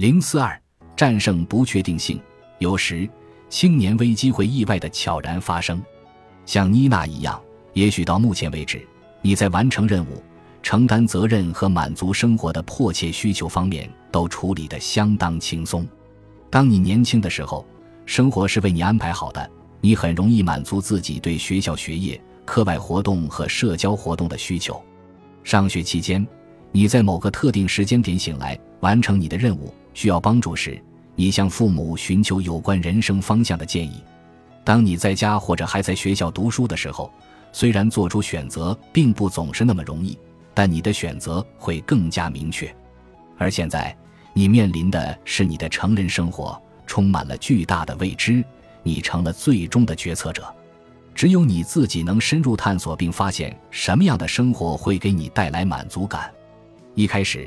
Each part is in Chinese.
零四二，战胜不确定性。有时，青年危机会意外的悄然发生。像妮娜一样，也许到目前为止，你在完成任务、承担责任和满足生活的迫切需求方面都处理得相当轻松。当你年轻的时候，生活是为你安排好的，你很容易满足自己对学校学业、课外活动和社交活动的需求。上学期间，你在某个特定时间点醒来，完成你的任务。需要帮助时，你向父母寻求有关人生方向的建议。当你在家或者还在学校读书的时候，虽然做出选择并不总是那么容易，但你的选择会更加明确。而现在，你面临的是你的成人生活，充满了巨大的未知。你成了最终的决策者，只有你自己能深入探索并发现什么样的生活会给你带来满足感。一开始。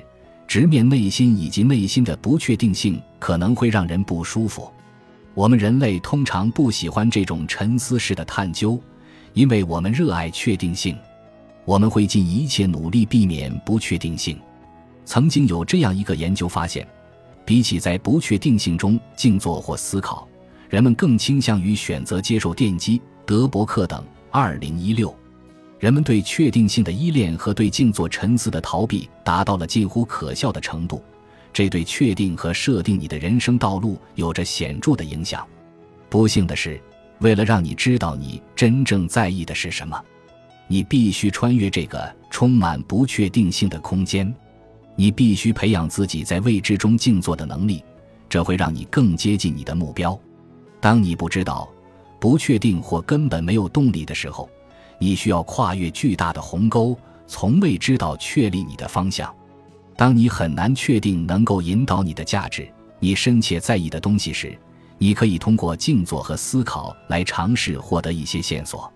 直面内心以及内心的不确定性，可能会让人不舒服。我们人类通常不喜欢这种沉思式的探究，因为我们热爱确定性。我们会尽一切努力避免不确定性。曾经有这样一个研究发现，比起在不确定性中静坐或思考，人们更倾向于选择接受电击。德伯克等，二零一六。人们对确定性的依恋和对静坐沉思的逃避达到了近乎可笑的程度，这对确定和设定你的人生道路有着显著的影响。不幸的是，为了让你知道你真正在意的是什么，你必须穿越这个充满不确定性的空间。你必须培养自己在未知中静坐的能力，这会让你更接近你的目标。当你不知道、不确定或根本没有动力的时候。你需要跨越巨大的鸿沟，从未知道确立你的方向。当你很难确定能够引导你的价值、你深切在意的东西时，你可以通过静坐和思考来尝试获得一些线索。